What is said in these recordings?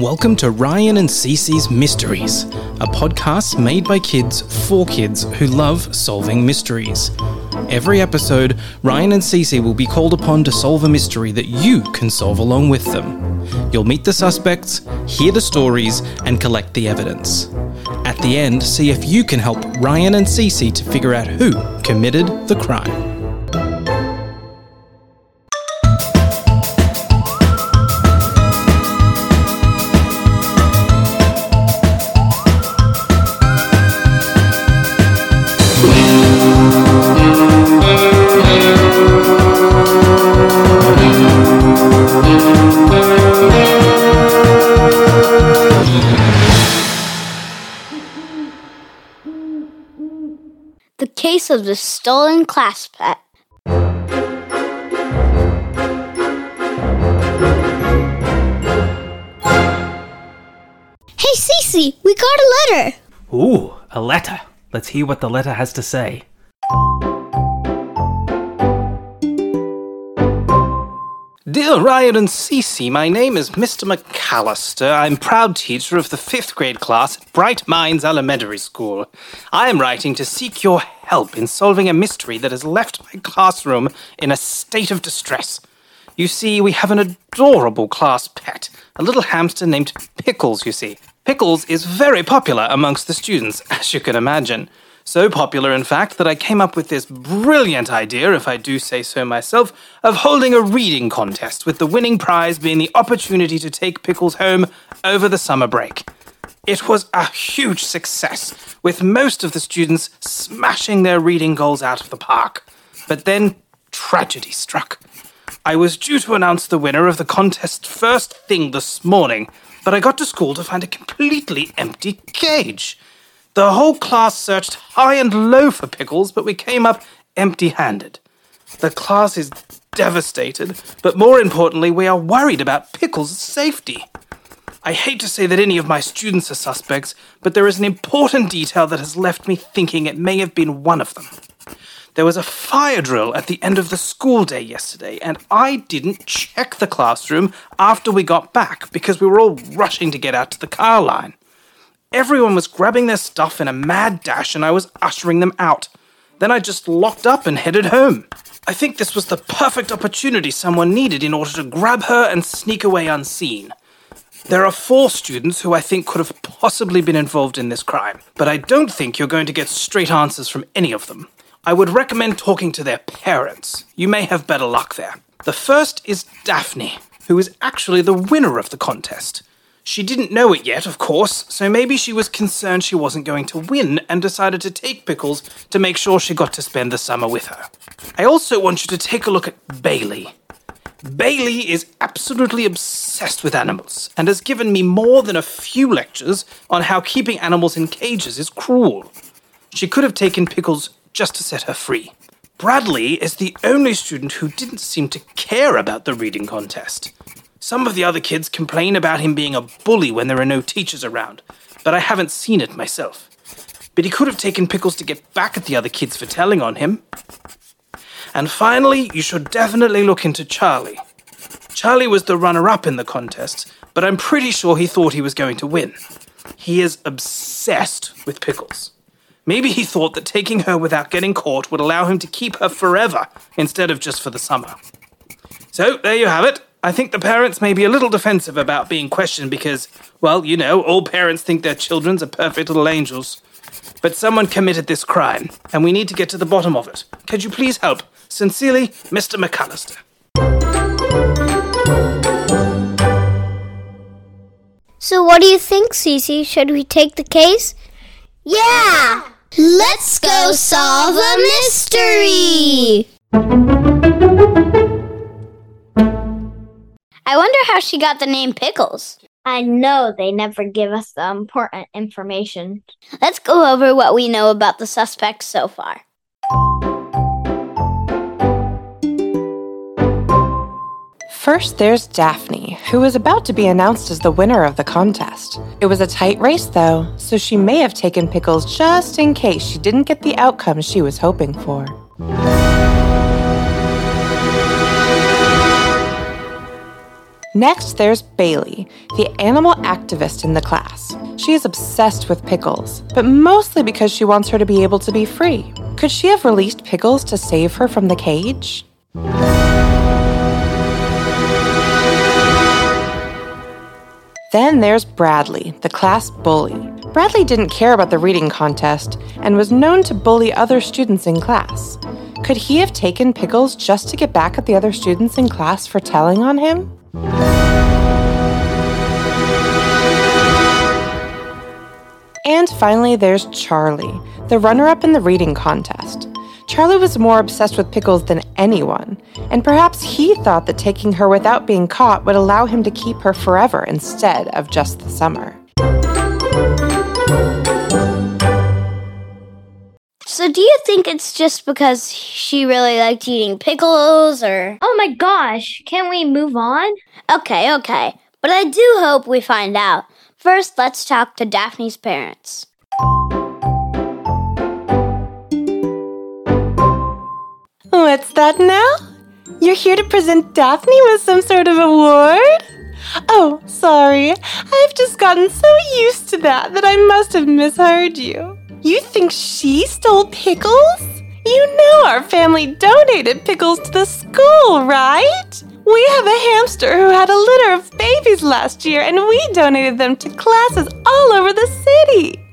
Welcome to Ryan and Cece's Mysteries, a podcast made by kids for kids who love solving mysteries. Every episode, Ryan and Cece will be called upon to solve a mystery that you can solve along with them. You'll meet the suspects, hear the stories, and collect the evidence. At the end, see if you can help Ryan and Cece to figure out who committed the crime. Case of the stolen class pet. Hey Cece, we got a letter. Ooh, a letter. Let's hear what the letter has to say. Dear Ryan and Cece, my name is Mr. McAllister. I'm proud teacher of the fifth grade class at Bright Minds Elementary School. I am writing to seek your help in solving a mystery that has left my classroom in a state of distress. You see, we have an adorable class pet, a little hamster named Pickles, you see. Pickles is very popular amongst the students, as you can imagine. So popular, in fact, that I came up with this brilliant idea, if I do say so myself, of holding a reading contest, with the winning prize being the opportunity to take Pickles home over the summer break. It was a huge success, with most of the students smashing their reading goals out of the park. But then tragedy struck. I was due to announce the winner of the contest first thing this morning, but I got to school to find a completely empty cage. The whole class searched high and low for Pickles, but we came up empty handed. The class is devastated, but more importantly, we are worried about Pickles' safety. I hate to say that any of my students are suspects, but there is an important detail that has left me thinking it may have been one of them. There was a fire drill at the end of the school day yesterday, and I didn't check the classroom after we got back because we were all rushing to get out to the car line. Everyone was grabbing their stuff in a mad dash, and I was ushering them out. Then I just locked up and headed home. I think this was the perfect opportunity someone needed in order to grab her and sneak away unseen. There are four students who I think could have possibly been involved in this crime, but I don't think you're going to get straight answers from any of them. I would recommend talking to their parents. You may have better luck there. The first is Daphne, who is actually the winner of the contest. She didn't know it yet, of course, so maybe she was concerned she wasn't going to win and decided to take Pickles to make sure she got to spend the summer with her. I also want you to take a look at Bailey. Bailey is absolutely obsessed with animals and has given me more than a few lectures on how keeping animals in cages is cruel. She could have taken Pickles just to set her free. Bradley is the only student who didn't seem to care about the reading contest. Some of the other kids complain about him being a bully when there are no teachers around, but I haven't seen it myself. But he could have taken Pickles to get back at the other kids for telling on him. And finally, you should definitely look into Charlie. Charlie was the runner up in the contest, but I'm pretty sure he thought he was going to win. He is obsessed with Pickles. Maybe he thought that taking her without getting caught would allow him to keep her forever instead of just for the summer. So, there you have it. I think the parents may be a little defensive about being questioned because, well, you know, all parents think their children are perfect little angels. But someone committed this crime, and we need to get to the bottom of it. Could you please help? Sincerely, Mr. McAllister. So what do you think, Cece? Should we take the case? Yeah! Let's go solve a mystery! She got the name Pickles. I know they never give us the important information. Let's go over what we know about the suspects so far. First, there's Daphne, who was about to be announced as the winner of the contest. It was a tight race, though, so she may have taken Pickles just in case she didn't get the outcome she was hoping for. Next, there's Bailey, the animal activist in the class. She is obsessed with Pickles, but mostly because she wants her to be able to be free. Could she have released Pickles to save her from the cage? Then there's Bradley, the class bully. Bradley didn't care about the reading contest and was known to bully other students in class. Could he have taken Pickles just to get back at the other students in class for telling on him? And finally, there's Charlie, the runner up in the reading contest. Charlie was more obsessed with Pickles than anyone, and perhaps he thought that taking her without being caught would allow him to keep her forever instead of just the summer. So, do you think it's just because she really liked eating pickles, or. Oh my gosh, can we move on? Okay, okay. But I do hope we find out. First, let's talk to Daphne's parents. What's that now? You're here to present Daphne with some sort of award? Oh, sorry. I've just gotten so used to that that I must have misheard you. You think she stole pickles? You know our family donated pickles to the school, right? We have a hamster who had a litter of babies last year, and we donated them to classes all over the city.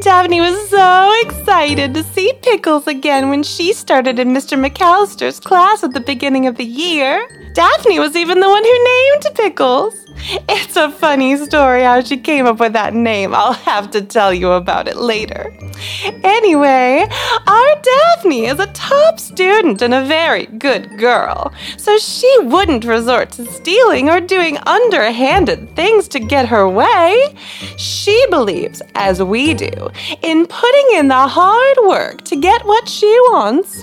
Daphne was so excited to see Pickles again when she started in Mr. McAllister's class at the beginning of the year. Daphne was even the one who named Pickles. It's a funny story how she came up with that name. I'll have to tell you about it later. Anyway, our Daphne is a top student and a very good girl, so she wouldn't resort to stealing or doing underhanded things to get her way. She believes, as we do, in putting in the hard work to get what she wants.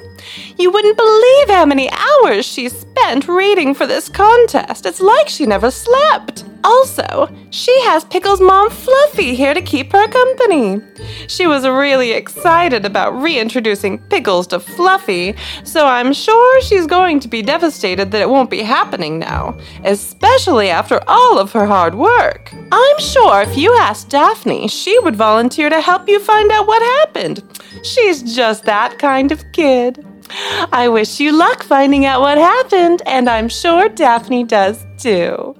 You wouldn't believe how many hours she spent reading for this contest. It's like she never slept. Also, she has Pickle's mom Fluffy here to keep her company. She was really excited about reintroducing Pickles to Fluffy, so I'm sure she's going to be devastated that it won't be happening now, especially after all of her hard work. I'm sure if you asked Daphne, she would volunteer to help you find out what happened. She's just that kind of kid. I wish you luck finding out what happened, and I'm sure Daphne does too.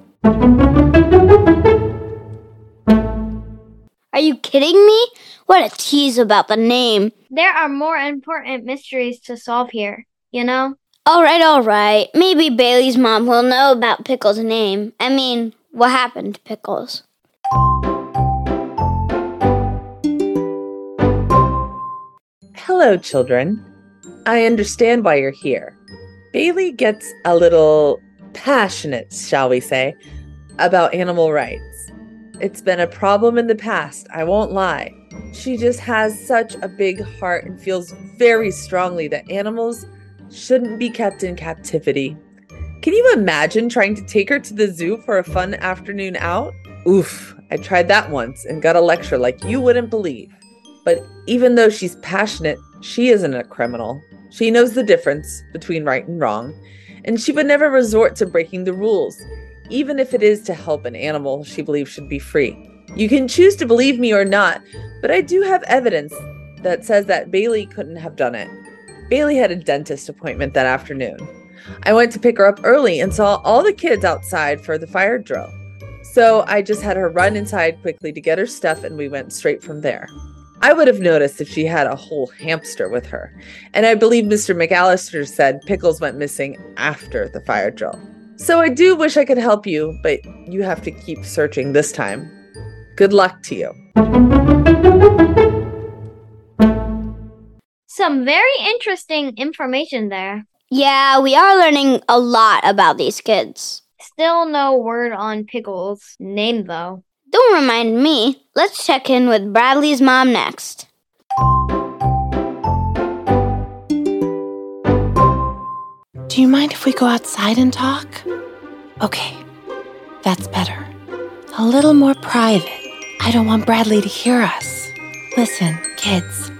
Are you kidding me? What a tease about the name. There are more important mysteries to solve here, you know? All right, all right. Maybe Bailey's mom will know about Pickles' name. I mean, what happened to Pickles? Hello, children. I understand why you're here. Bailey gets a little passionate, shall we say, about animal rights. It's been a problem in the past, I won't lie. She just has such a big heart and feels very strongly that animals shouldn't be kept in captivity. Can you imagine trying to take her to the zoo for a fun afternoon out? Oof, I tried that once and got a lecture like you wouldn't believe. But even though she's passionate, she isn't a criminal. She knows the difference between right and wrong, and she would never resort to breaking the rules, even if it is to help an animal she believes should be free. You can choose to believe me or not, but I do have evidence that says that Bailey couldn't have done it. Bailey had a dentist appointment that afternoon. I went to pick her up early and saw all the kids outside for the fire drill. So I just had her run inside quickly to get her stuff, and we went straight from there. I would have noticed if she had a whole hamster with her. And I believe Mr. McAllister said Pickles went missing after the fire drill. So I do wish I could help you, but you have to keep searching this time. Good luck to you. Some very interesting information there. Yeah, we are learning a lot about these kids. Still no word on Pickles' name, though. Don't remind me. Let's check in with Bradley's mom next. Do you mind if we go outside and talk? Okay, that's better. A little more private. I don't want Bradley to hear us. Listen, kids,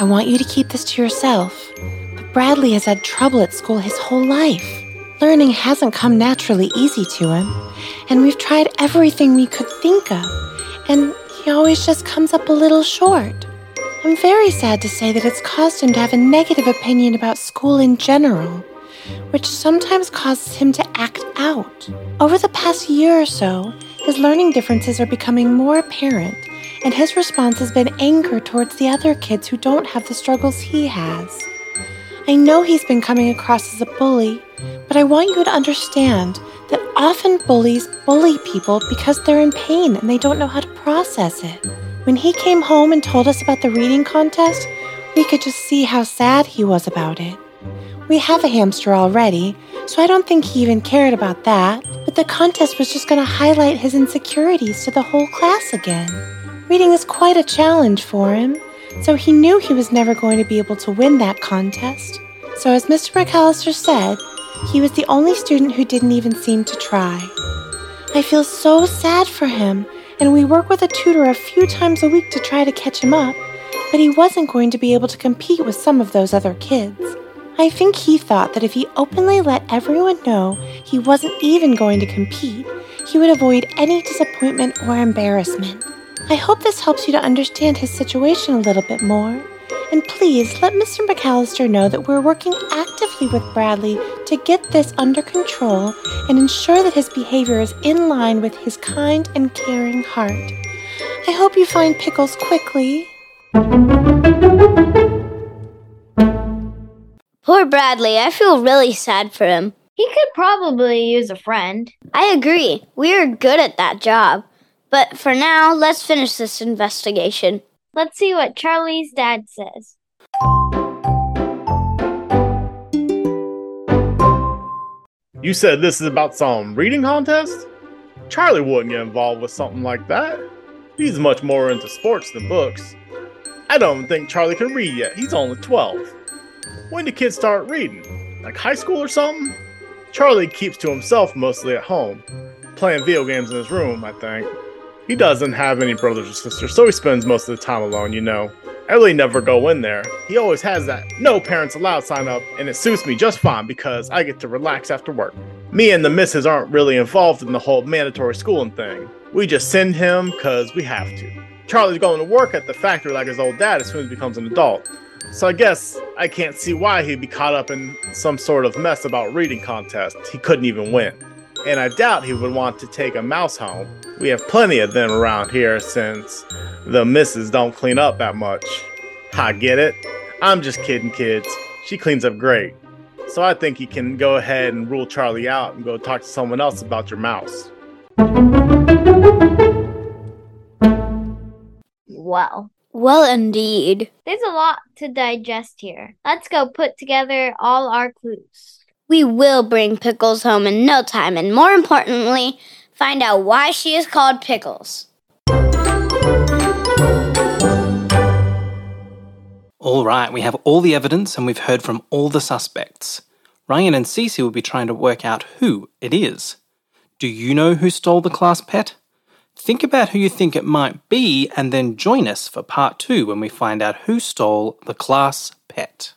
I want you to keep this to yourself. But Bradley has had trouble at school his whole life. Learning hasn't come naturally easy to him, and we've tried everything we could think of, and he always just comes up a little short. I'm very sad to say that it's caused him to have a negative opinion about school in general, which sometimes causes him to act out. Over the past year or so, his learning differences are becoming more apparent, and his response has been anger towards the other kids who don't have the struggles he has. I know he's been coming across as a bully, but I want you to understand that often bullies bully people because they're in pain and they don't know how to process it. When he came home and told us about the reading contest, we could just see how sad he was about it. We have a hamster already, so I don't think he even cared about that, but the contest was just going to highlight his insecurities to the whole class again. Reading is quite a challenge for him, so he knew he was never going to be able to win that contest. So, as Mr. McAllister said, he was the only student who didn't even seem to try. I feel so sad for him, and we work with a tutor a few times a week to try to catch him up, but he wasn't going to be able to compete with some of those other kids. I think he thought that if he openly let everyone know he wasn't even going to compete, he would avoid any disappointment or embarrassment. I hope this helps you to understand his situation a little bit more. And please let Mr. McAllister know that we're working actively with Bradley to get this under control and ensure that his behavior is in line with his kind and caring heart. I hope you find Pickles quickly. Poor Bradley, I feel really sad for him. He could probably use a friend. I agree. We are good at that job. But for now, let's finish this investigation. Let's see what Charlie's dad says. You said this is about some reading contest? Charlie wouldn't get involved with something like that. He's much more into sports than books. I don't think Charlie can read yet. He's only 12. When do kids start reading? Like high school or something? Charlie keeps to himself mostly at home, playing video games in his room, I think. He doesn't have any brothers or sisters, so he spends most of the time alone, you know. I really never go in there. He always has that no parents allowed sign up, and it suits me just fine because I get to relax after work. Me and the missus aren't really involved in the whole mandatory schooling thing. We just send him because we have to. Charlie's going to work at the factory like his old dad as soon as he becomes an adult. So I guess I can't see why he'd be caught up in some sort of mess about reading contest he couldn't even win and I doubt he would want to take a mouse home. We have plenty of them around here since the missus don't clean up that much. I get it. I'm just kidding, kids. She cleans up great. So I think you can go ahead and rule Charlie out and go talk to someone else about your mouse. Well, Well, indeed. there's a lot to digest here. Let's go put together all our clues. We will bring Pickles home in no time, and more importantly, find out why she is called Pickles. All right, we have all the evidence and we've heard from all the suspects. Ryan and Cece will be trying to work out who it is. Do you know who stole the class pet? Think about who you think it might be and then join us for part two when we find out who stole the class pet.